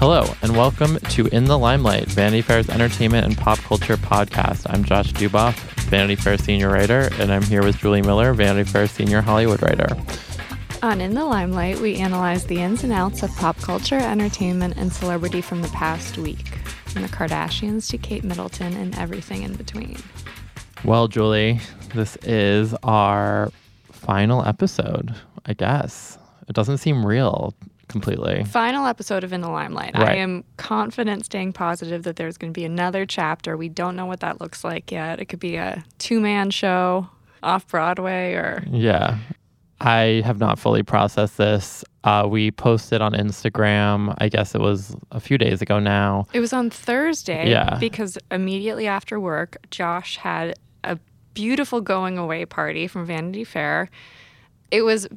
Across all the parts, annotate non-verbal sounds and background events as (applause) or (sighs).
Hello, and welcome to In the Limelight, Vanity Fair's entertainment and pop culture podcast. I'm Josh Duboff, Vanity Fair senior writer, and I'm here with Julie Miller, Vanity Fair senior Hollywood writer. On In the Limelight, we analyze the ins and outs of pop culture, entertainment, and celebrity from the past week, from the Kardashians to Kate Middleton and everything in between. Well, Julie, this is our final episode, I guess. It doesn't seem real completely. Final episode of In the Limelight. Right. I am confident, staying positive, that there's going to be another chapter. We don't know what that looks like yet. It could be a two man show off Broadway or. Yeah. I have not fully processed this. Uh, we posted on Instagram, I guess it was a few days ago now. It was on Thursday. Yeah. Because immediately after work, Josh had a beautiful going away party from Vanity Fair. It was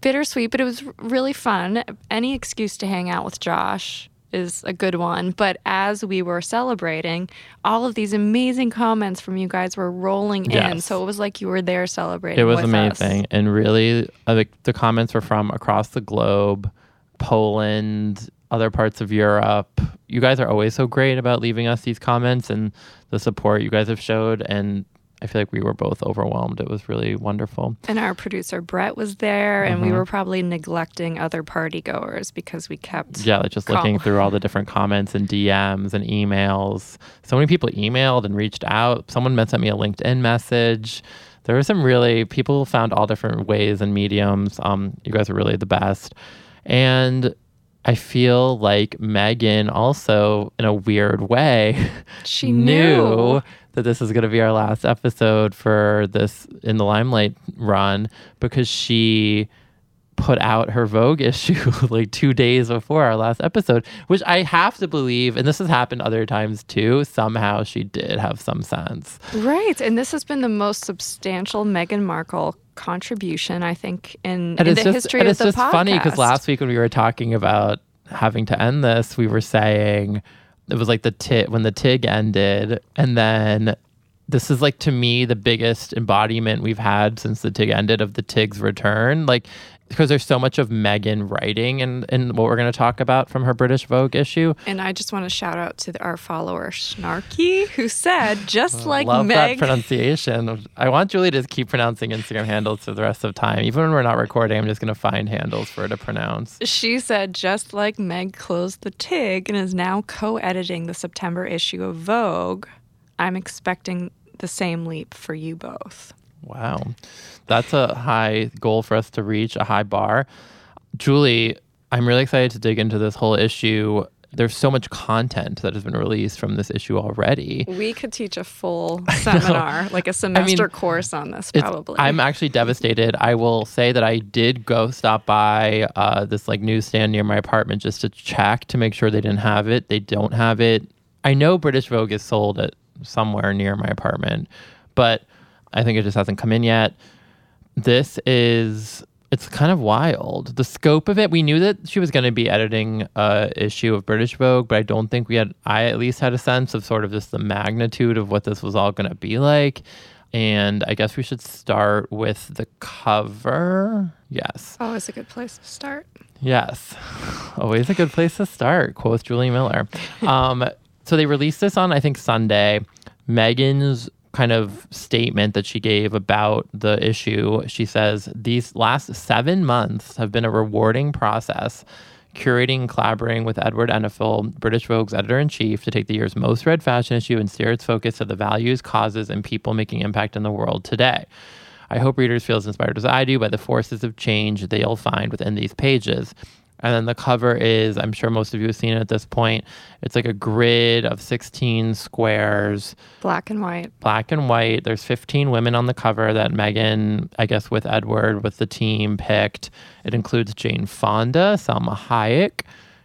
bittersweet, but it was really fun. Any excuse to hang out with Josh is a good one. But as we were celebrating, all of these amazing comments from you guys were rolling in. So it was like you were there celebrating. It was with us. amazing. And really, uh, the, the comments were from across the globe, Poland, other parts of Europe. You guys are always so great about leaving us these comments and the support you guys have showed. And I feel like we were both overwhelmed. It was really wonderful. And our producer Brett was there, and Mm-hmm. we were probably neglecting other party goers because we kept. Yeah, like just looking through all the different comments and DMs and emails. So many people emailed and reached out. Someone sent me a LinkedIn message. There were some really people found all different ways and mediums. Um, you guys are really the best, and I feel like Megan also, in a weird way, She (laughs) knew. that this is going to be our last episode for this in the limelight run because she put out her Vogue (laughs) issue like two days before our last episode, which I have to believe, and this has happened other times too. Somehow she did have some sense. Right. And this has been the most substantial Meghan Markle contribution, I think, in, in it's the just, history and of it's the just funny because last week when we were talking about having to end this, we were saying it was like the tit when the tig ended, and then this is like to me the biggest embodiment we've had since the tig ended of the tig's return. Like because there's so much of Megan writing and and what we're going to talk about from her British Vogue issue. And I just want to shout out to the, our follower, Snarky, who said, just like Love that Meg. pronunciation. I want Julie to keep pronouncing Instagram handles for the rest of time. Even when we're not recording, I'm just going to find handles for her to pronounce. She said, just like Meg closed the TIG and is now co editing the September issue of Vogue, I'm expecting the same leap for you both. Wow. That's a high goal for us to reach, a high bar. Julie, I'm really excited to dig into this whole issue. There's so much content that has been released from this issue already. We could teach a full (laughs) seminar, like a semester course on this, probably. I'm actually devastated. I will say that I did go stop by uh, this like newsstand near my apartment just to check to make sure they didn't have it. They don't have it. I know British Vogue is sold at somewhere near my apartment, but I think it just hasn't come in yet. This is it's kind of wild. The scope of it, we knew that she was going to be editing a issue of British Vogue, but I don't think we had I at least had a sense of sort of just the magnitude of what this was all going to be like. And I guess we should start with the cover. Yes. Always a good place to start. Yes. Always a good place to start. Quote Julie Miller. Um, so they released this on, I think, Sunday. Megan's kind of statement that she gave about the issue, she says, These last seven months have been a rewarding process. Curating and collaborating with Edward Enninful, British Vogue's editor in chief, to take the year's most read fashion issue and steer its focus to the values, causes, and people making impact in the world today. I hope readers feel as inspired as I do by the forces of change they'll find within these pages. And then the cover is, I'm sure most of you have seen it at this point. It's like a grid of 16 squares, Black and white. black and white. There's 15 women on the cover that Megan, I guess with Edward, with the team picked. It includes Jane Fonda, Salma Hayek,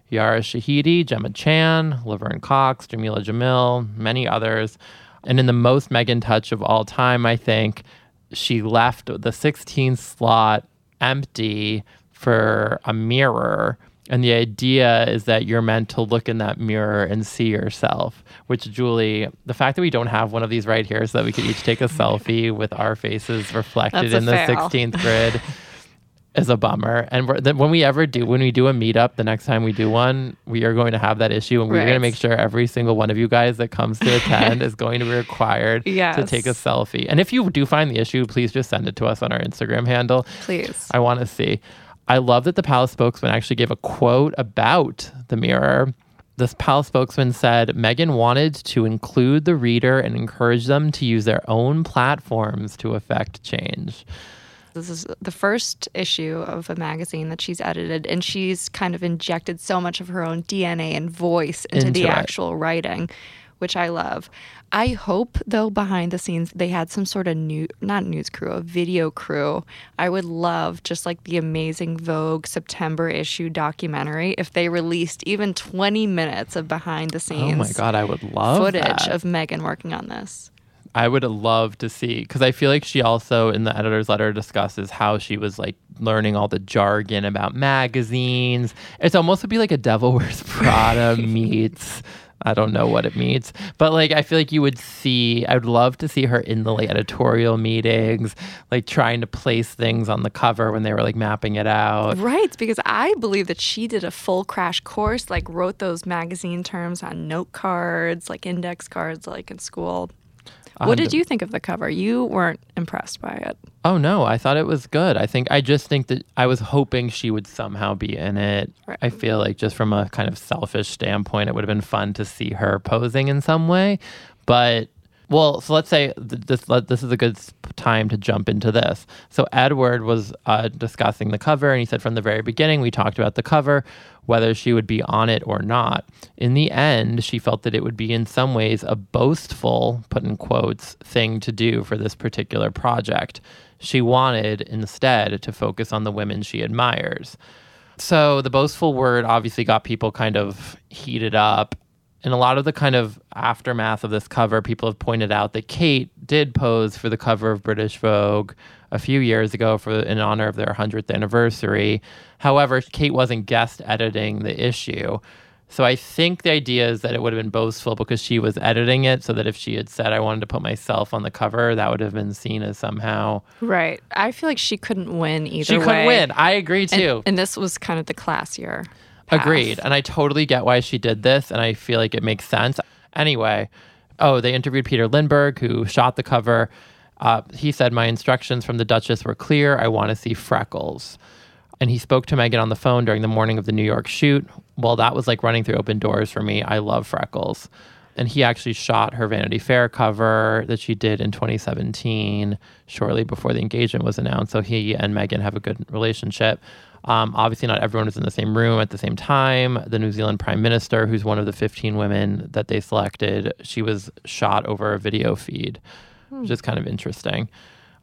Yara Shahidi, Gemma Chan, Laverne Cox, Jamila Jamil, many others. And in the most Megan touch of all time, I think, she left the 16 slot empty for a mirror. And the idea is that you're meant to look in that mirror and see yourself. Which, Julie, the fact that we don't have one of these right here so that we could each take a selfie (laughs) with our faces reflected in the fail. 16th (laughs) grid is a bummer. And when we ever do, when we do a meetup, the next time we do one, we are going to have that issue, and we're going to make sure every single one of you guys that comes to attend is going to be required (laughs) to take a selfie. And if you do find the issue, please just send it to us on our Instagram handle. Please. I want to see. I love that the palace spokesman actually gave a quote about the mirror. This palace spokesman said Megan wanted to include the reader and encourage them to use their own platforms to affect change. This is the first issue of a magazine that she's edited, and she's kind of injected so much of her own DNA and voice into, Into the it. actual writing, which I love. I hope, though, behind the scenes, they had some sort of new, not news crew, a video crew. I would love just like the amazing Vogue September issue documentary if they released even 20 minutes of behind the scenes Oh my God, I would love footage that. of Megan working on this. I would love to see because I feel like she also in the editor's letter discusses how she was like learning all the jargon about magazines. It's almost would be like a Devil Wears Prada (laughs) meets. I don't know what it means, but like I feel like you would see. I would love to see her in the like editorial meetings, like trying to place things on the cover when they were like mapping it out. Right, because I believe that she did a full crash course, like wrote those magazine terms on note cards, like index cards, like in school. What did you think of the cover? You weren't impressed by it. Oh no, I thought it was good. I think I just think that I was hoping she would somehow be in it. Right. I feel like just from a kind of selfish standpoint, it would have been fun to see her posing in some way. But well, so let's say th- this let, this is a good time to jump into this. So Edward was uh, discussing the cover, and he said from the very beginning we talked about the cover, whether she would be on it or not. In the end, she felt that it would be in some ways a boastful, put in quotes, thing to do for this particular project. She wanted instead to focus on the women she admires. So the boastful word obviously got people kind of heated up. In a lot of the kind of aftermath of this cover, people have pointed out that Kate did pose for the cover of British Vogue a few years ago for in honor of their 100th anniversary. However, Kate wasn't guest editing the issue. So I think the idea is that it would have been boastful because she was editing it so that if she had said I wanted to put myself on the cover, that would have been seen as somehow Right. I feel like she couldn't win either she way. couldn't win. I agree And, too. and this was kind of the classier. Path. Agreed. And I totally get why she did this. And I feel like it makes sense. Anyway, oh, they interviewed Peter Lindbergh, who shot the cover. Uh, he said, My instructions from the Duchess were clear. I want to see freckles. And he spoke to Megan on the phone during the morning of the New York shoot. Well, that was like running through open doors for me. I love freckles. And he actually shot her Vanity Fair cover that she did in 2017, shortly before the engagement was announced. So he and Megan have a good relationship. Um, obviously, not everyone was in the same room at the same time. The New Zealand Prime Minister, who's one of the 15 women that they selected, she was shot over a video feed, which is kind of interesting.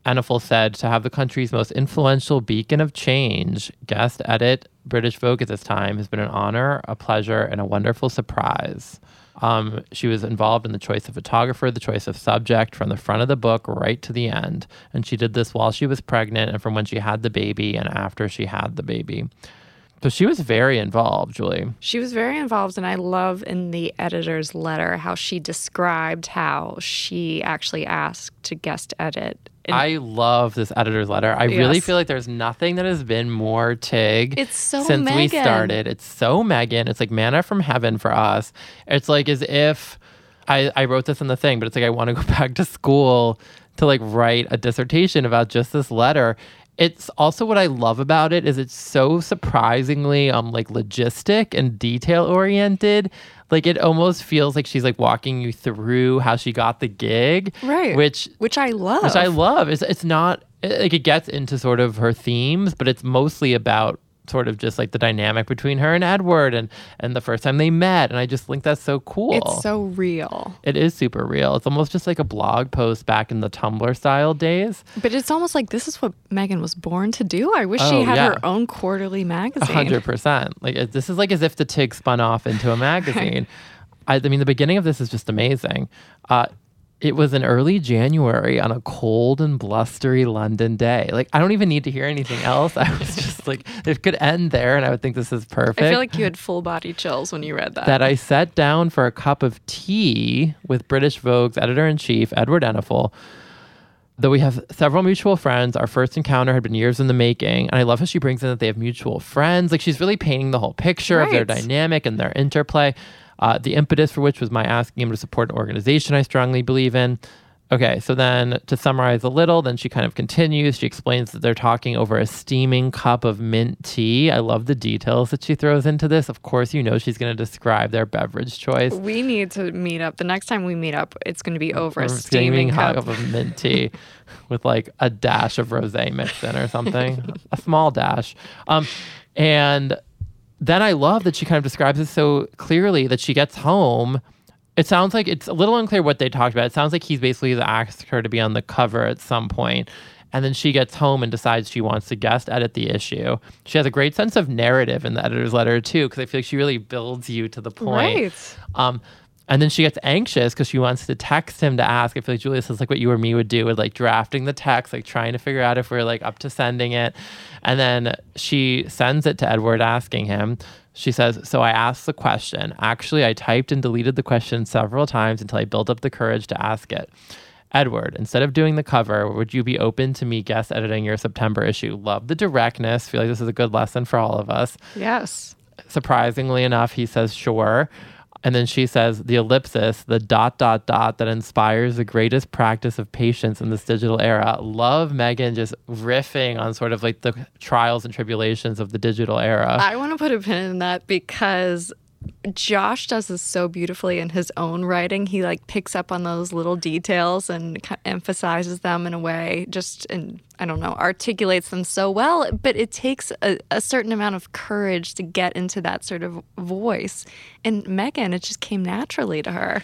Enninful said to have the country's most influential beacon of change guest edit British Vogue at this time has been an honor, a pleasure, and a wonderful surprise. Um, she was involved in the choice of photographer, the choice of subject from the front of the book right to the end. And she did this while she was pregnant and from when she had the baby and after she had the baby. So she was very involved, Julie. She was very involved, and I love in the editor's letter how she described how she actually asked to guest edit. And I love this editor's letter. I really feel like there's nothing that has been more Tig It's so since we started. It's so Megan. It's like manna from heaven for us. It's like as if I, I wrote this in the thing, but it's like I want to go (laughs) back to school to like write a dissertation about just this letter. It's also what I love about it is it's so surprisingly um like logistic and detail oriented. Like it almost feels like she's like walking you through how she got the gig. Right. Which which I love. which I love. It's it's not like it gets into sort of her themes, but it's mostly about sort of just like the dynamic between her and Edward and and the first time they met and I just think that's so cool. It's so real. It is super real. It's almost just like a blog post back in the Tumblr style days. But it's almost like this is what Megan was born to do. I wish she Oh, had yeah. her own quarterly magazine. hundred percent. Like this is like as if the Tig spun off into a (laughs) magazine. I, I mean, the beginning of this is just amazing. Uh, it was in early January on a cold and blustery London day. Like I don't even need to hear anything else. I was just (laughs) like, it could end there, and I would think this is perfect. I feel like you had full body chills when you read that. that I sat down for a cup of tea with British Vogue's editor in chief, Edward Enninful. Though we have several mutual friends, our first encounter had been years in the making. And I love how she brings in that they have mutual friends. Like she's really painting the whole picture of their dynamic and their interplay. Uh, the impetus for which was my asking him to support an organization I strongly believe in. Okay, so then to summarize a little, then she kind of continues. She explains that they're talking over a steaming cup of mint tea. I love the details that she throws into this. Of course, you know she's going to describe their beverage choice. we need to meet up. The next time we meet up, it's going to be over a steaming hot cup. cup of mint tea (laughs) with like a dash of rosé mixed in or something, a small dash. Um, and then I love that she kind of describes it so clearly that she gets home. It sounds like it's a little unclear what they talked about. It sounds like he's basically asked her to be on the cover at some point, And then she gets home and decides she wants to guest edit the issue. She has a great sense of narrative in the editor's letter, too, because I feel like she really builds you to the point. Right. Um, and then she gets anxious because she wants to text him to ask. I feel like Julius is like what you or me would do with like drafting the text, like trying to figure out if we're like up to sending it. And then she sends it to Edward asking him. She says, So I asked the question. Actually, I typed and deleted the question several times until I built up the courage to ask it. Edward, instead of doing the cover, would you be open to me guest editing your September issue? Love the directness. Feel like this is a good lesson for all of us Yes. surprisingly enough, he says, sure. And then she says, the ellipsis, the dot, dot, dot that inspires the greatest practice of patience in this digital era. Love Megan just riffing on sort of like the trials and tribulations of the digital era. I want to put a pin in that because Josh does this so beautifully in his own writing. He like picks up on those little details and emphasizes them in a way, just and I don't know, articulates them so well. But it takes a, a certain amount of courage to get into that sort of voice. And Megan, it just came naturally to her.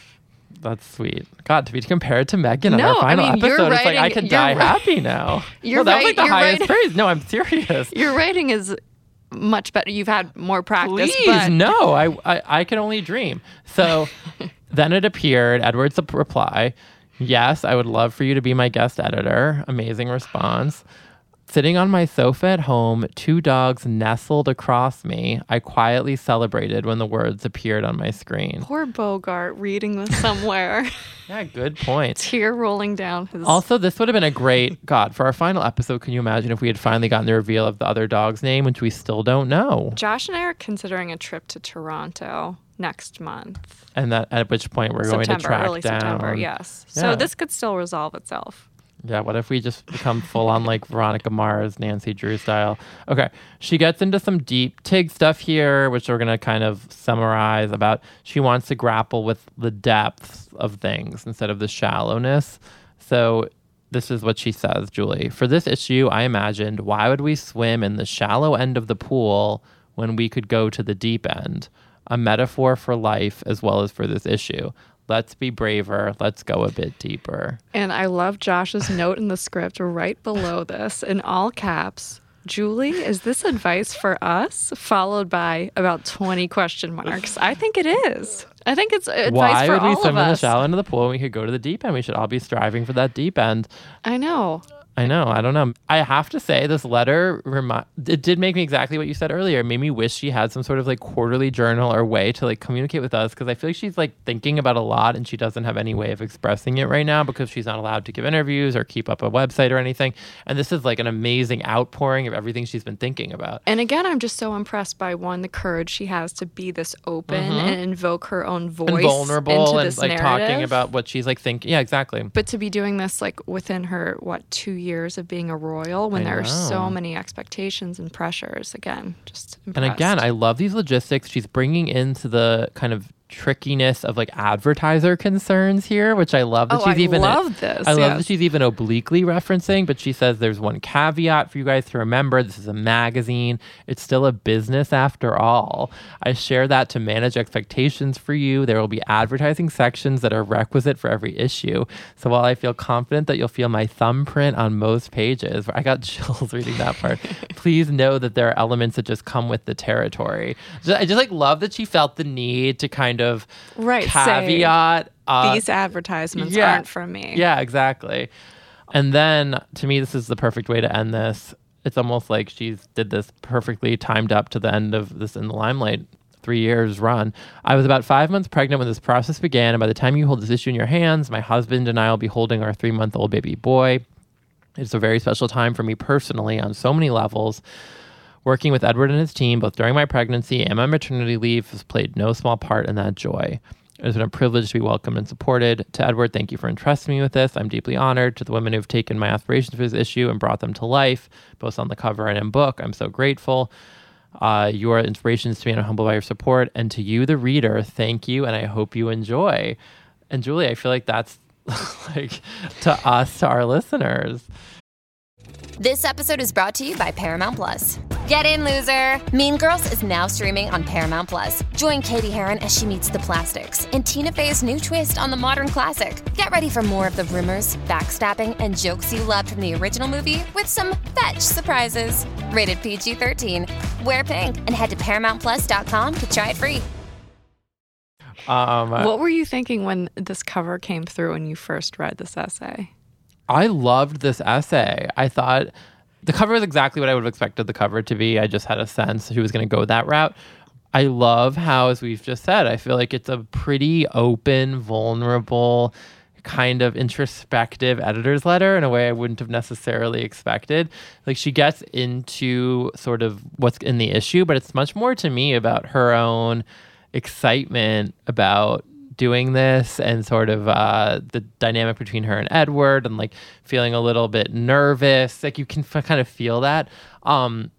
That's sweet. God, to be compared to Megan no, on our I final mean, you're episode, it's like I writing- could die right- happy now. (laughs) You're no, that was like the highest right. praise. No, I'm serious. Your writing is much better. You've had more practice. Please, but no, I, I I can only dream. So (laughs) then it appeared. Edward's reply, "Yes, I would love for you to be my guest editor." Amazing response. Sitting on my sofa at home, two dogs nestled across me. I quietly celebrated when the words appeared on my screen. Poor Bogart reading this (laughs) somewhere, Yeah, good point. tear rolling down his. Also, this would have been a great (laughs) God for our final episode. Can you imagine if we had finally gotten the reveal of the other dog's name, which we still don't know? Josh and I are considering a trip to Toronto next month. And that at which point we're going to September, track early down. September, yes. Yeah. So this could still resolve itself. Yeah, what if we just become full on like Veronica Mars, Nancy Drew style? Okay, she gets into some deep Tig stuff here, which we're gonna kind of summarize about. She wants to grapple with the depths of things instead of the shallowness. So this is what she says, Julie. For this issue, I imagined why would we swim in the shallow end of the pool when we could go to the deep end? A metaphor for life as well as for this issue. Let's be braver. Let's go a bit deeper. And I love Josh's note in the script right below this in all caps. Julie, is this advice for us? Followed by about 20 question marks. I think it is. I think it's advice Why for would we all swim of in the us. shallow end of the pool when we could go to the deep end? We should all be striving for that deep end. I know. I know. I don't know. I have to say, this letter remi- it did make me exactly what you said earlier. It made me wish she had some sort of like quarterly journal or way to like communicate with us because I feel like she's like thinking about a lot and she doesn't have any way of expressing it right now because she's not allowed to give interviews or keep up a website or anything. And this is like an amazing outpouring of everything she's been thinking about. And again, I'm just so impressed by one, the courage she has to be this open and invoke her own voice Mm-hmm. And vulnerable and like talking about what she's like thinking. Yeah, exactly. but to be doing this like within her what two years of being a royal when I there are so many expectations and pressures. Again just And again, I love these logistics. She's bringing into the kind of trickiness of like advertiser concerns here, which I love that Oh, she's I even love this, I love yes. that she's even obliquely referencing, but she says there's one caveat for you guys to remember. This is a magazine. It's still a business after all. I share that to manage expectations for you. There will be advertising sections that are requisite for every issue. So while I feel confident that you'll feel my thumbprint on most pages, (laughs) I got chills reading that part. (laughs) please know that there are elements that just come with the territory. Ju- I just like love that she felt the need to kind of Right, caveat uh, These advertisements yeah. aren't from me. yeah, exactly. And then to me, this is the perfect way to end this. It's almost like she's did this perfectly timed up to the end of this in the limelight three years run. I was about five months pregnant when this process began, and by the time you hold this issue in your hands, my husband and I will be holding our three month old baby boy. It's a very special time for me personally on so many levels. Working with Edward and his team, both during my pregnancy and my maternity leave, has played no small part in that joy. It has been a privilege to be welcomed and supported. To Edward, thank you for entrusting me with this. I'm deeply honored. To the women who've taken my aspirations for this issue and brought them to life, both on the cover and in book, I'm so grateful. Uh, you are inspirations to me, and I'm humbled by your support. And to you, the reader, thank you, and I hope you enjoy. And Julie, I feel like that's (laughs) like to us, to our listeners. This episode is brought to you by Paramount Plus. Get in, loser! Mean Girls is now streaming on Paramount Plus. Join Cady Heron as she meets the plastics in Tina Fey's new twist on the modern classic. Get ready for more of the rumors, backstabbing, and jokes you loved from the original movie with some fetch surprises. Rated PG 13. Wear pink and head to ParamountPlus.com to try it free. Um, What were you thinking when this cover came through and you first read this essay? I loved this essay. I thought the cover is exactly what I would have expected the cover to be. I just had a sense she was going to go that route. I love how, as we've just said, I feel like it's a pretty open, vulnerable, kind of introspective editor's letter in a way I wouldn't have necessarily expected. Like she gets into sort of what's in the issue, but it's much more to me about her own excitement about doing this and sort of uh, the dynamic between her and Edward and like feeling a little bit nervous. Like you can f- kind of feel that. Um,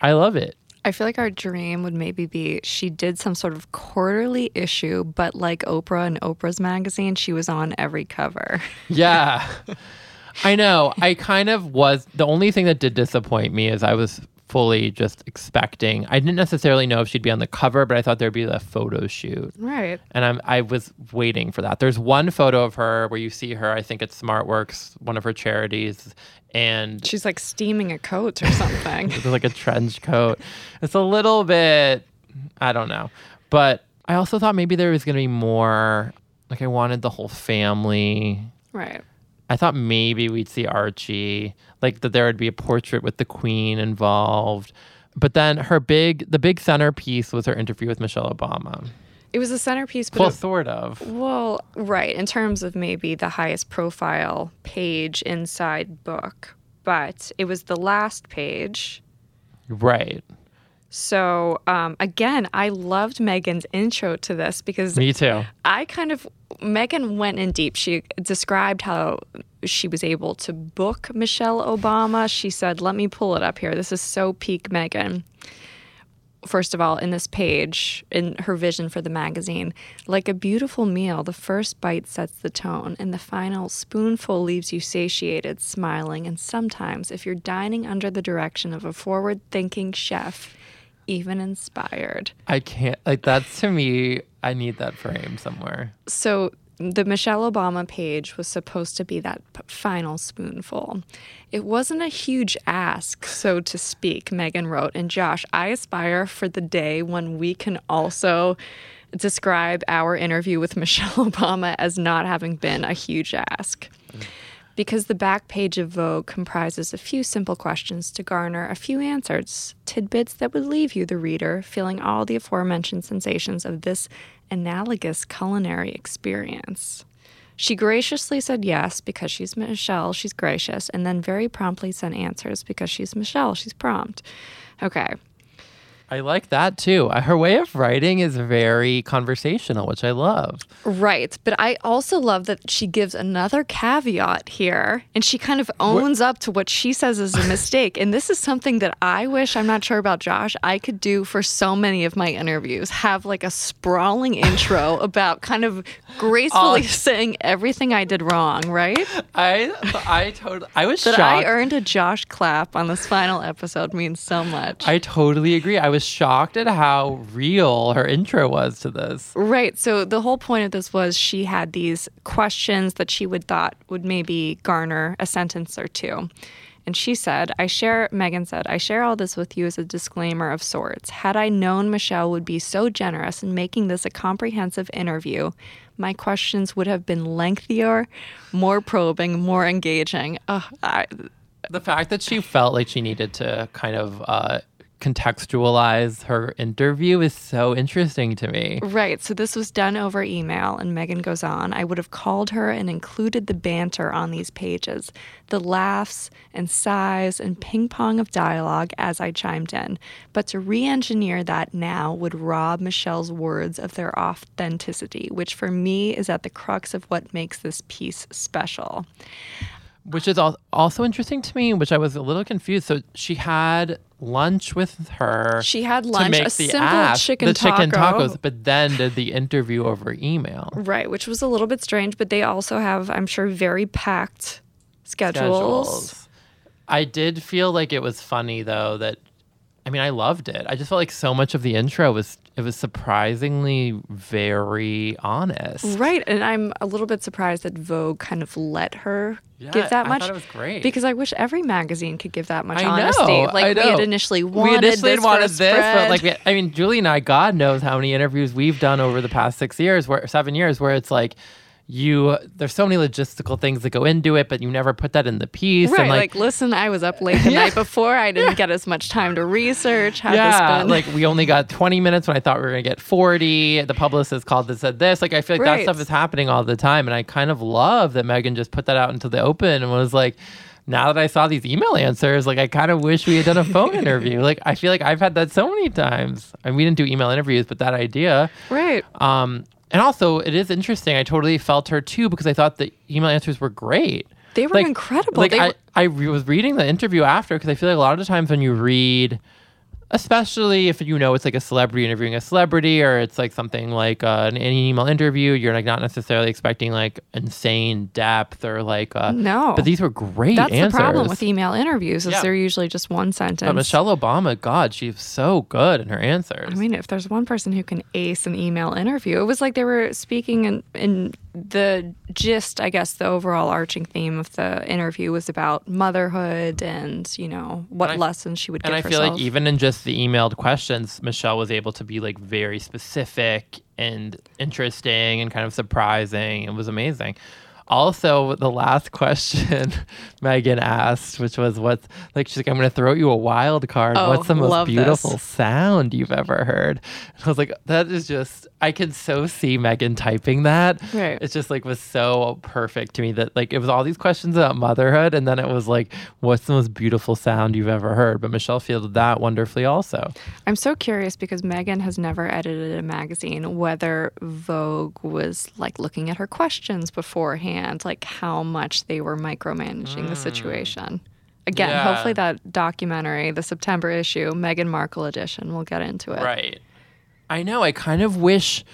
I love it. I feel like our dream would maybe be she did some sort of quarterly issue, but like Oprah and Oprah's magazine, she was on every cover. (laughs) Yeah. I know. I kind of was. The only thing that did disappoint me is I was fully just expecting. I didn't necessarily know if she'd be on the cover, but I thought there'd be a photo shoot. Right. And I'm I was waiting for that. There's one photo of her where you see her, I think it's SmartWorks, one of her charities, and She's like steaming a coat or something. It's (laughs) like a trench coat. It's a little bit, I don't know. But I also thought maybe there was going to be more. Like, I wanted the whole family. right. I thought maybe we'd see Archie, like that there would be a portrait with the queen involved. But then her big, the big centerpiece was her interview with Michelle Obama. It was a centerpiece, but Well, it- sort of. Well, right, in terms of maybe the highest profile page inside book, but it was the last page. Right. So, um, again, I loved Megan's intro to this because Me too. I kind of, Megan went in deep. She described how she was able to book Michelle Obama. She said, Let me pull it up here. This is so peak Megan. First of all, in this page, in her vision for the magazine, like a beautiful meal, the first bite sets the tone, and the final spoonful leaves you satiated, smiling, and sometimes, if you're dining under the direction of a forward thinking chef, even inspired. I can't, like, that's to me, I need that frame somewhere. So the Michelle Obama page was supposed to be that p- final spoonful. It wasn't a huge ask, so to speak, Megan wrote. And Josh, I aspire for the day when we can also describe our interview with (laughs) Michelle Obama as not having been a huge ask. Mm. Because the back page of Vogue comprises a few simple questions to garner a few answers, tidbits that would leave you, the reader, feeling all the aforementioned sensations of this analogous culinary experience. She graciously said yes because she's Michelle, she's gracious, and then very promptly sent answers because she's Michelle, she's prompt. Okay. I like that too. Uh, Her way of writing is very conversational, which I love. Right. But I also love that she gives another caveat here and she kind of owns up to what she says is a (laughs) mistake. and this is something that I wish, I'm not sure about Josh, I could do for so many of my interviews have like a sprawling (laughs) intro about kind of gracefully saying everything I did wrong, right? I I totally I was That shocked. I earned a Josh clap on this final episode means so much. I totally agree. I was shocked at how real her intro was to this. Right. So the whole point of this was she had these questions that she would thought would maybe garner a sentence or two. And she said, I share, Megan said, I share all this with you as a disclaimer of sorts. Had I known Michelle would be so generous in making this a comprehensive interview, my questions would have been lengthier, more probing, more engaging. Ugh, I, The fact that she felt like she needed to kind of uh, contextualize her interview is so interesting to me. Right. So this was done over email, and Megan goes on. I would have called her and included the banter on these pages, the laughs and sighs and ping pong of dialogue as I chimed in. But to re engineer that now would rob Michelle's words of their authenticity, which for me is at the crux of what makes this piece special. Which is al- also interesting to me, which I was a little confused. So she had lunch with her. She had to lunch, make a the simple app, chicken the chicken taco. tacos, but then did the interview over email. Right, which was a little bit strange, but they also have, I'm sure, very packed schedules. I did feel like it was funny though that I mean I loved it. I just felt like so much of the intro was it was surprisingly very honest. Right, and I'm a little bit surprised that Vogue kind of let her Yeah, give that I much. thought it was great. because I wish every magazine could give that much I know, honesty. Like I we had initially wanted we initially this wanted this, but like, I mean, Julie and I, God knows how many interviews we've done over the past six years, where seven years, where it's like, you there's so many logistical things that go into it, but you never put that in the piece. right, and like, listen, I was up late the (laughs) Yeah. night before. I didn't get as much time to research. How yeah, like we only got 20 minutes when I thought we were gonna get 40. The publicist called and said this. Like I feel like Right. that stuff is happening all the time, and I kind of love that Megan just put that out into the open and was like. Now that I saw these email answers, like I kind of wish we had done a phone (laughs) interview. Like I feel like I've had that so many times. And we didn't do email interviews, but that idea. right. Um, and also, it is interesting. I totally felt her too because I thought the email answers were great. They were incredible. Like They I, were- I re- was reading the interview after because I feel like a lot of the times when you read, especially if you know it's like a celebrity interviewing a celebrity or it's like something like uh, an, an email interview, you're like not necessarily expecting like insane depth or like uh, No. But these were great That's answers. the problem with email interviews is Yeah. they're usually just one sentence. But Michelle Obama, God, she's so good in her answers. I mean, if there's one person who can ace an email interview, it was like they were speaking in, in the gist, I guess, the overall arching theme of the interview was about motherhood and, you know, what I- lessons she would and give I feel herself. like even in just the emailed questions, Michelle was able to be like very specific and interesting and kind of surprising. It was amazing. Also, the last question (laughs) Megan asked, which was, "What's like?" She's like, "I'm going to throw you a wild card. Oh, What's the most love this. beautiful sound you've ever heard?" And I was like, "That is just." I can so see Megan typing that. Right. It just like was so perfect to me that like it was all these questions about motherhood, and then it was like, "What's the most beautiful sound you've ever heard?" But Michelle fielded that wonderfully also. I'm so curious because Megan has never edited a magazine, whether Vogue was like looking at her questions beforehand, like how much they were micromanaging the situation. Again, Mm. Yeah. hopefully that documentary, the September issue, Meghan Markle edition, we'll get into it. Right. I know. I kind of wish.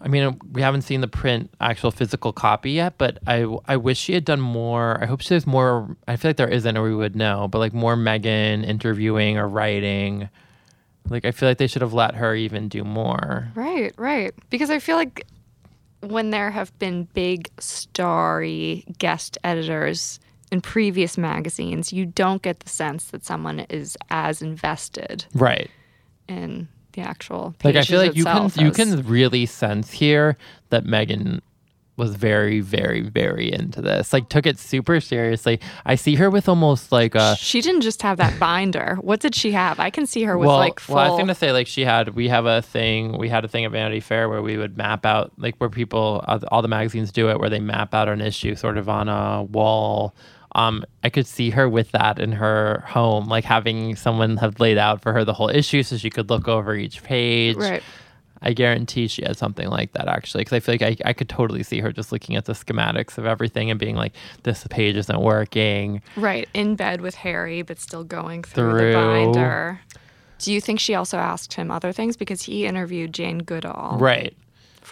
I mean, we haven't seen the print actual physical copy yet, but I I wish she had done more. I hope she does more. I feel like there isn't, or we would know. But like more Megan interviewing or writing. Like I feel like they should have let her even do more. Right, right. Because I feel like when there have been big starry guest editors in previous magazines, you don't get the sense that someone is as invested Right. in the actual Like I feel like you can you can really sense here that Megan was very very very into this. Like took it super seriously. I see her with almost like a she didn't just have that binder. What did she have? I can see her with well, like full. well, I was gonna say like she had. We have a thing. We had a thing at Vanity Fair where we would map out like where people all the magazines do it, where they map out an issue sort of on a wall um, I could see her with that in her home, like having someone have laid out for her the whole issue so she could look over each page. Right. I guarantee she has something like that actually, because I feel like I, I could totally see her just looking at the schematics of everything and being like, this page isn't working. Right. In bed with Harry, but still going through, Through. the binder. Do you think she also asked him other things? Because he interviewed Jane Goodall. Right.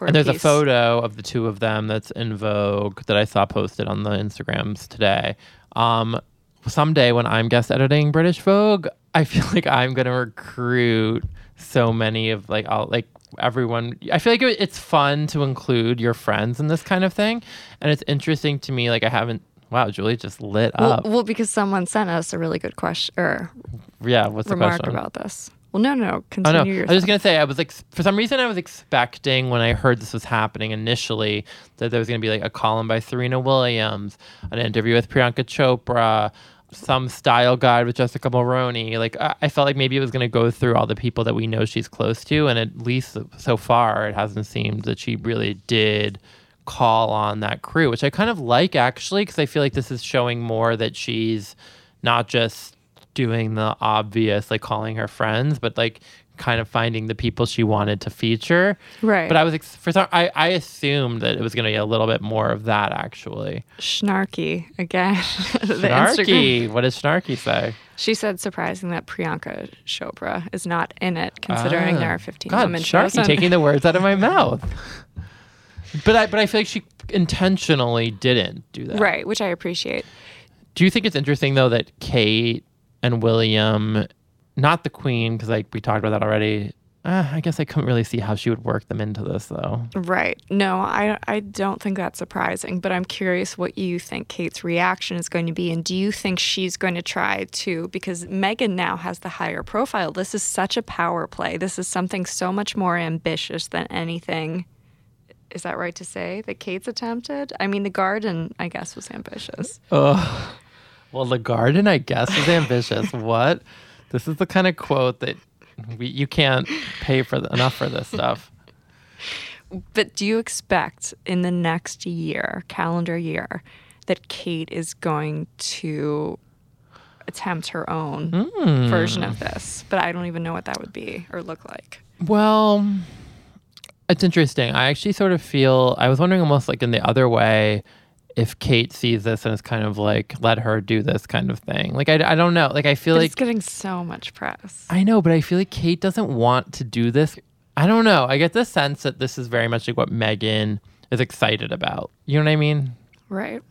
And there's a photo of the two of them that's in Vogue that I saw posted on the Instagrams today. Um, someday when I'm guest editing British Vogue, I feel (laughs) like I'm gonna recruit so many of like all like everyone. I feel like it, it's fun to include your friends in this kind of thing, and it's interesting to me. Like I haven't. Wow, Julie just lit Well, up. well, because someone sent us a really good question or yeah, what's the remark question? about this. Well, no, no, Oh continue no! your I was just gonna say I was like for some reason I was expecting when I heard this was happening initially that there was gonna be like a column by Serena Williams, an interview with Priyanka Chopra, some style guide with Jessica Mulroney. Like I, I felt like maybe it was gonna go through all the people that we know she's close to, and at least so far it hasn't seemed that she really did call on that crew, which I kind of like actually because I feel like this is showing more that she's not just doing the obvious, like calling her friends, but like kind of finding the people she wanted to feature. Right. But I was ex- for some, I, I assumed that it was going to be a little bit more of that actually. Snarky again. (laughs) Snarky. What does Snarky say? She said surprising that Priyanka Chopra is not in it, considering there Ah. are 15 God, women Snarky chosen. taking the words out of my (laughs) mouth. But I, but I feel like she intentionally didn't do that. right, which I appreciate. Do you think it's interesting though that Kate and William, not the Queen, because like we talked about that already. Uh, I guess I couldn't really see how she would work them into this though. Right. No, I I don't think that's surprising, but I'm curious what you think Kate's reaction is going to be and do you think she's going to try to because Megan now has the higher profile. This is such a power play. This is something so much more ambitious than anything is that right to say that Kate's attempted? I mean, the garden, I guess, was ambitious. Ugh. Well, the garden, I guess, was ambitious. (laughs) what? This is the kind of quote that we, you can't pay for the, enough for this stuff. (laughs) But do you expect in the next year, calendar year, that Kate is going to attempt her own hmm. version of this? But I don't even know what that would be or look like. Well, it's interesting. I actually sort of feel I was wondering almost like in the other way if Kate sees this and is kind of like let her do this kind of thing. Like I, I don't know. Like I feel But like it's getting so much press. I know, but I feel like Kate doesn't want to do this. I don't know. I get the sense that this is very much like what Megan is excited about. You know what I mean? Right.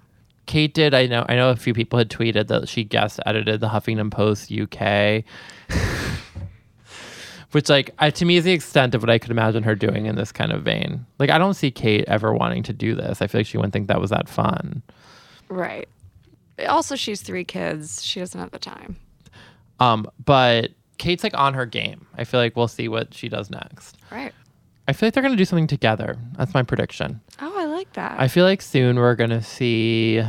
Kate did. I know. I know a few people had tweeted that she guest edited the Huffington Post UK, which, like, I, to me, is the extent of what I could imagine her doing in this kind of vein. Like, I don't see Kate ever wanting to do this. I feel like she wouldn't think that was that fun. Right. Also, she's three kids. She doesn't have the time. Um, but Kate's like on her game. I feel like we'll see what she does next. Right. I feel like they're gonna do something together. That's my prediction. Oh, I like that. I feel like soon we're gonna see.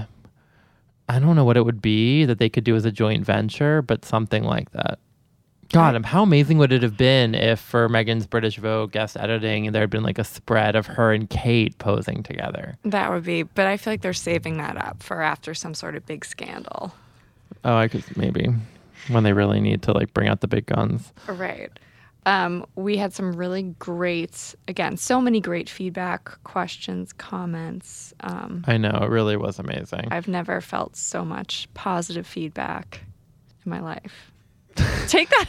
I don't know what it would be that they could do as a joint venture, but something like that. God, how amazing would it have been if for Megan's British Vogue guest editing there had been like a spread of her and Kate posing together? that would be, but I feel like they're saving that up for after some sort of big scandal. Oh, I could maybe when they really need to like bring out the big guns. Right. Um, we had some really great, again, so many great feedback, questions, comments. Um, I know it really was amazing. I've never felt so much positive feedback in my life. (laughs) Take that.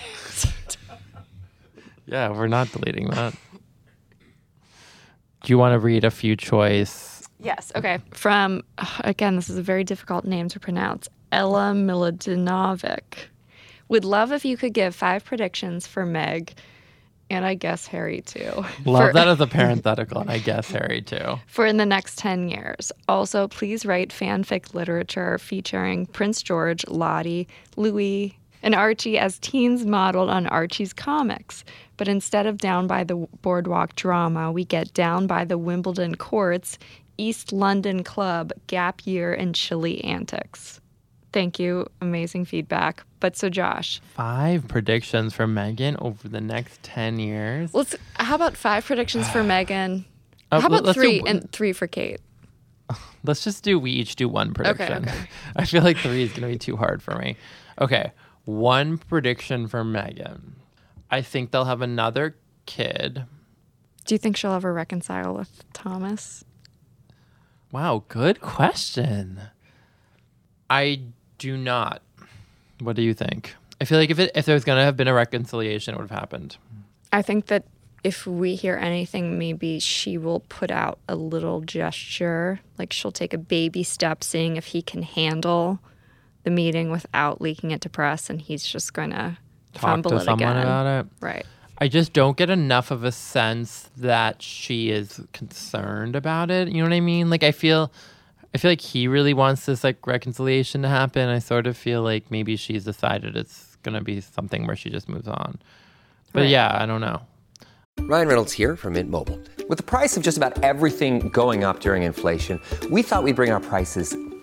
yeah, we're not deleting that. Do you want to read a few choice? yes. Okay. From, again, this is a very difficult name to pronounce Ella Miladinovic. Would love if you could give five predictions for Meg and I guess Harry too. Love for, that as a (laughs) parenthetical, and I guess Harry too. for in the next 10 years. Also, please write fanfic literature featuring Prince George, Lottie, Louis, and Archie as teens modeled on Archie's comics. But instead of down by the boardwalk drama, we get down by the Wimbledon courts, East London club, gap year, and chilly antics. Thank you. Amazing feedback. But so, Josh, Five predictions for Megan over the next 10 years. let's. How about five predictions for Megan? (sighs) Uh, how about let's do three and three for Kate? (laughs) Let's just do we each do one prediction. okay. (laughs) I feel like three is gonna be too hard for me. Okay. One prediction for Megan. I think they'll have another kid. Do you think she'll ever reconcile with Thomas? Wow, good question. I do not. What do you think? I feel like if it if there was gonna have been a reconciliation, it would have happened. I think that if we hear anything, maybe she will put out a little gesture. Like she'll take a baby step, seeing if he can handle the meeting without leaking it to press, and he's just going to Talk fumble to it someone again. about it. Right. I just don't get enough of a sense that she is concerned about it. You know what I mean? Like I feel I feel like he really wants this like reconciliation to happen. I sort of feel like maybe she's decided it's gonna be something where she just moves on. But Right. yeah, I don't know. Ryan Reynolds here from Mint Mobile. With the price of just about everything going up during inflation, we thought we'd bring our prices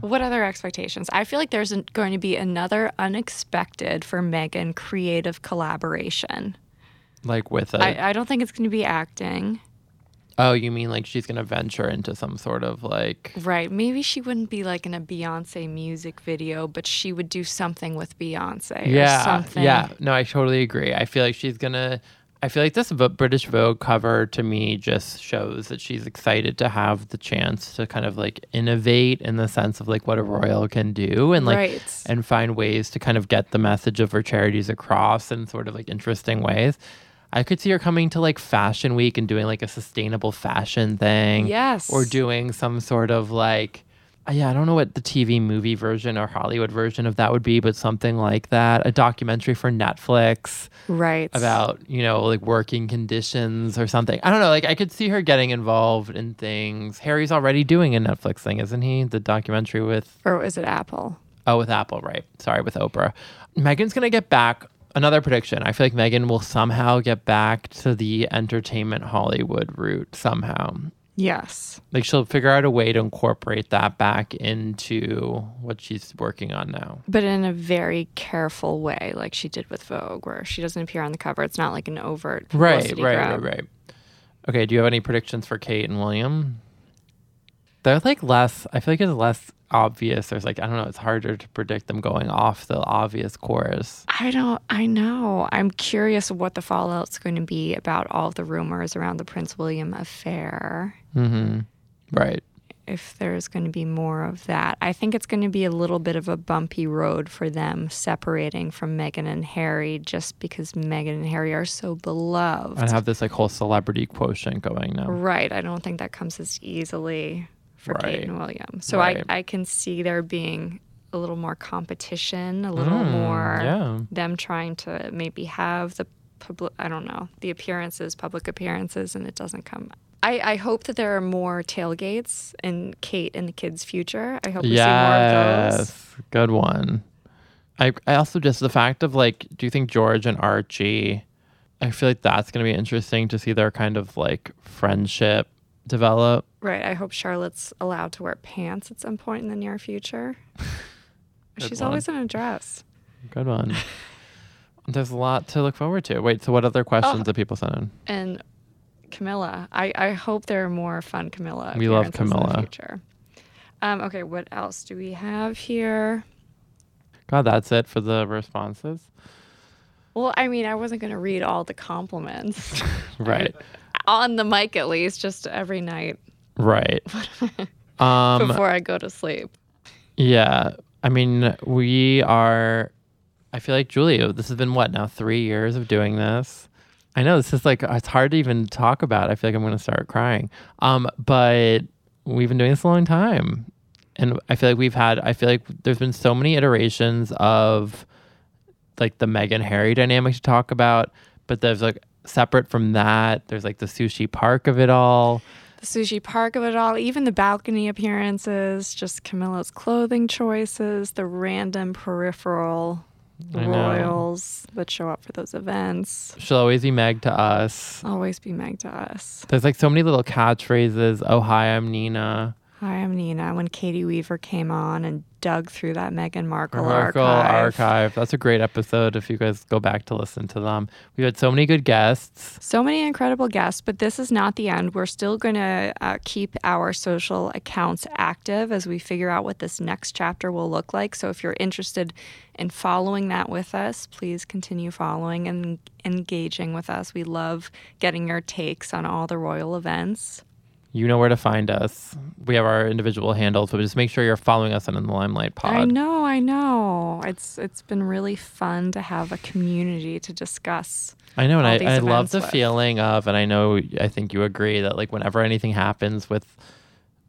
What other expectations? I feel like there's going to be another unexpected for Meghan creative collaboration. Like with it. I, don't think it's going to be acting. oh, you mean like she's gonna venture into some sort of like Right. Maybe she wouldn't be like in a Beyonce music video, but she would do something with Beyonce or Yeah. something. Yeah. No, I totally agree. I feel like she's gonna I feel like this British Vogue cover to me just shows that she's excited to have the chance to kind of like innovate in the sense of like what a royal can do and like Right. and find ways to kind of get the message of her charities across in sort of like interesting ways. I could see her coming to like Fashion Week and doing like a sustainable fashion thing. Yes. Or doing some sort of like Uh, yeah, I don't know what the TV movie version or Hollywood version of that would be, but something like that. A documentary for Netflix Right. about, you know, like working conditions or something. I don't know. Like, I could see her getting involved in things. Harry's already doing a Netflix thing, isn't he? The documentary with, Or is it Apple? oh, with Apple, right? Sorry, with Oprah. Meghan's going to get back. Another prediction. I feel like Megan will somehow get back to the entertainment Hollywood route somehow. Yes. Like she'll figure out a way to incorporate that back into what she's working on now. But in a very careful way, like she did with Vogue, where she doesn't appear on the cover. It's not like an overt Right, right, grab. right, right. Okay, do you have any predictions for Kate and William? They're like less, I feel like it's less obvious. There's like, I don't know, it's harder to predict them going off the obvious course. I don't. I know. I'm curious what the fallout's going to be about all the rumors around the Prince William affair. Mm-hmm. Right. If there's going to be more of that, I think it's going to be a little bit of a bumpy road for them separating from Meghan and Harry, just because Meghan and Harry are so beloved. And have this like whole celebrity quotient going now. Right. I don't think that comes as easily for Right. Kate and William. So Right. I, I can see there being a little more competition, a little more Mm, yeah. them trying to maybe have the public, I don't know, the appearances, public appearances, and it doesn't come. I, I hope that there are more tailgates in Kate and the kids' future. I hope we see more of those. Yes. Good one. I, I also just the fact of like, do you think George and Archie, I feel like that's going to be interesting to see their kind of like friendship develop. Right. I hope Charlotte's allowed to wear pants at some point in the near future. (laughs) She's one. always in a dress. Good one. (laughs) There's a lot to look forward to. Wait, so what other questions Oh. that people sent in? and Camilla. I, I hope there are more fun Camilla. We love appearances in the Camilla. future. Um, okay, what else do we have here? God, that's it for the responses. Well, I mean, I wasn't going to read all the compliments (laughs) Right. on the mic, at least, just every night Right. (laughs) Um before I go to sleep. yeah. I mean, we are I feel like Julia, this has been what now, three years of doing this. I know this is like it's hard to even talk about. I feel like I'm gonna start crying. Um, but we've been doing this a long time. And I feel like we've had I feel like there's been so many iterations of like the Meghan Harry dynamic to talk about, but there's like separate from that, there's like the sushi park of it all. The sushi park of it all, even the balcony appearances, just Camilla's clothing choices, the random peripheral royals that show up for those events. She'll always be Meg to us. Always be Meg to us. There's like so many little catchphrases. Oh, hi, I'm Nina. Hi, I'm Nina. When Katie Weaver came on and dug through that Meghan Markle, Oracle archive. Archive. That's a great episode if you guys go back to listen to them. We had so many good guests. So many incredible guests, but this is not the end. We're still going to uh, keep our social accounts active as we figure out what this next chapter will look like. So if you're interested in following that with us, please continue following and engaging with us. We love getting your takes on all the royal events. You know where to find us. We have our individual handles, but just make sure you're following us on In the Limelight Pod. I know, I know. It's it's been really fun to have a community to discuss. I know, and I, I love the with. feeling of, and I know, I think you agree that like whenever anything happens with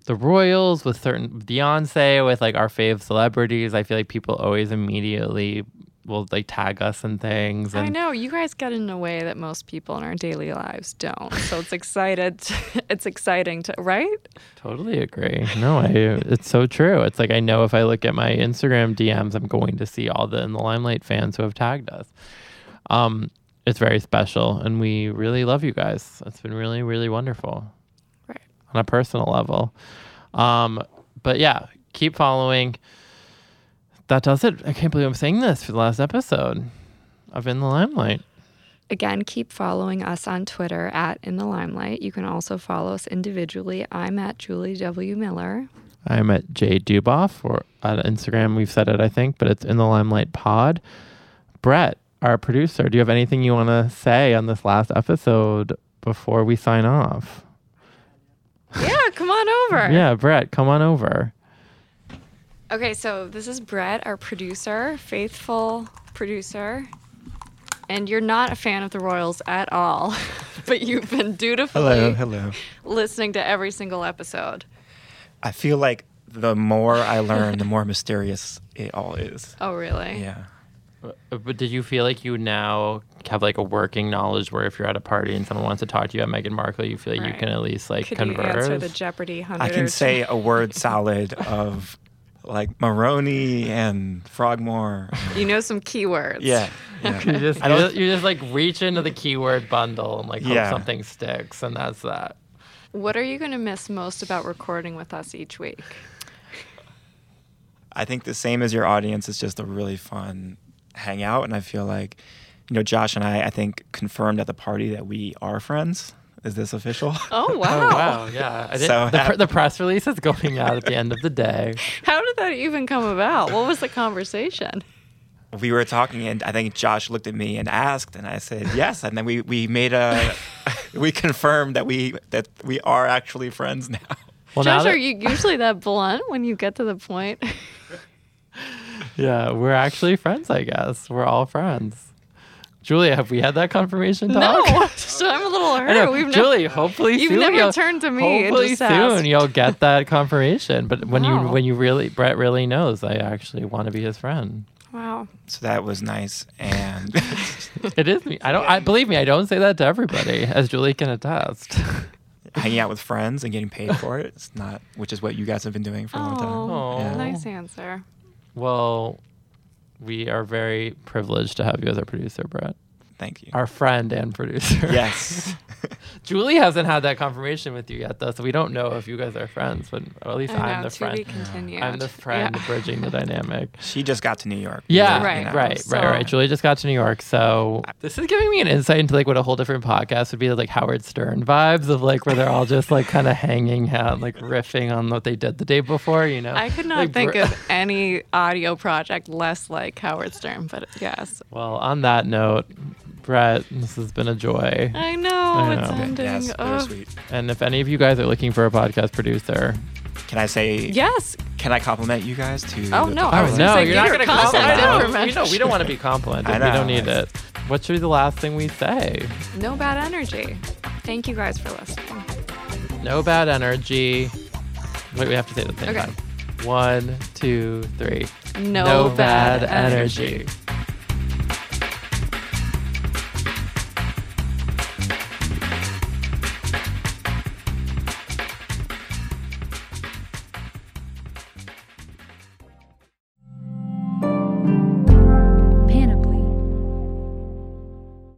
the Royals, with certain Beyonce, with like our fave celebrities, I feel like people always immediately will like tag us and things. And I know you guys get in a way that most people in our daily lives don't. So it's excited. (laughs) it's exciting to right. Totally agree. No, I, it's so true. It's like I know if I look at my Instagram DMs, I'm going to see all the in the limelight fans who have tagged us. Um, it's very special, and we really love you guys. It's been really, really wonderful Right. on a personal level. Um, but yeah, keep following. That does it. I can't believe I'm saying this for the last episode of In the Limelight. Again, keep following us on Twitter at In the Limelight. You can also follow us individually. I'm at Julie W. Miller. I'm at J Duboff or on Instagram. We've said it, I think, but it's in the Limelight Pod. Brett, our producer, do you have anything you want to say on this last episode before we sign off? Yeah, come on over. (laughs) Yeah, Brett, come on over. Okay, so this is Brett, our producer, faithful producer. And you're not a fan of the Royals at all, (laughs) but you've been dutifully Hello, hello. listening to every single episode. I feel like the more I learn, the more mysterious it all is. (laughs) Oh, really? Yeah. Uh, But did you feel like you now have like a working knowledge where if you're at a party and someone wants to talk to you about Meghan Markle, you feel like you can at least like Could you answer the Jeopardy hundred? I can say a word (laughs) salad of like Mulroney and Frogmore. You know some keywords. Yeah. (laughs) yeah. you just, you just, you just like reach into the keyword bundle and like hope Yeah. something sticks, and that's that. What are you going to miss most about recording with us each week? I think the same as your audience is just a really fun hangout. And I feel like, you know, Josh and I, I think, confirmed at the party that we are friends. Is this official? (laughs) Oh, (laughs) wow. Oh wow, yeah. So the, pr- the press release is going out at the end of the day. (laughs) How did that even come about? What was the conversation? we were talking and I think Josh looked at me and asked and I said yes and then we, we made a we confirmed that we that we are actually friends now. Well, now Josh, that, are you usually that blunt when you get to the point? yeah, we're actually friends. I guess we're all friends. Julia, have we had that confirmation talk? no. (laughs) So I'm a little I hurt. We've never- Julie, hopefully You've soon never you'll- turned to me and Hopefully just soon asked. you'll get that (laughs) confirmation. But when you when you really Brett really knows, I actually want to be his friend. Wow. So that was nice and (laughs) It is me. I don't. I believe me. I don't say that to everybody, as Julie can attest. hanging out with friends and getting paid for it. It's not which is what you guys have been doing for a long time. Oh, Yeah. nice answer. well, we are very privileged to have you as our producer, Brett, Thank you. our friend and producer. yes. (laughs) Julie hasn't had that confirmation with you yet, though, so we don't know if you guys are friends. But at least I I'm know, the to friend. be continued. I'm the friend Yeah. bridging the dynamic. (laughs) she just got to New York. Yeah, you Right, know, right, so- right, right. Julie just got to New York, so this is giving me an insight into like what a whole different podcast would be, like Howard Stern vibes of like where they're all just like kind of (laughs) hanging out, like riffing on what they did the day before. You know, I could not Like, think Br- of any audio project less like Howard Stern, but yes. Well, on that note, Brett, this has been a joy. I know, I it's know. ending. Yes, Ugh. bittersweet. And if any of you guys are looking for a podcast producer, Can I say Yes. can I compliment you guys too? Oh, no, I was no, gonna say, you're not going to compliment. information. We don't, we don't want to be complimented. I We don't know. need it. What should be the last thing we say? No bad energy. Thank you guys for listening. No bad energy. Wait, we have to say the same Okay. time. One, two, three. No, bad energy.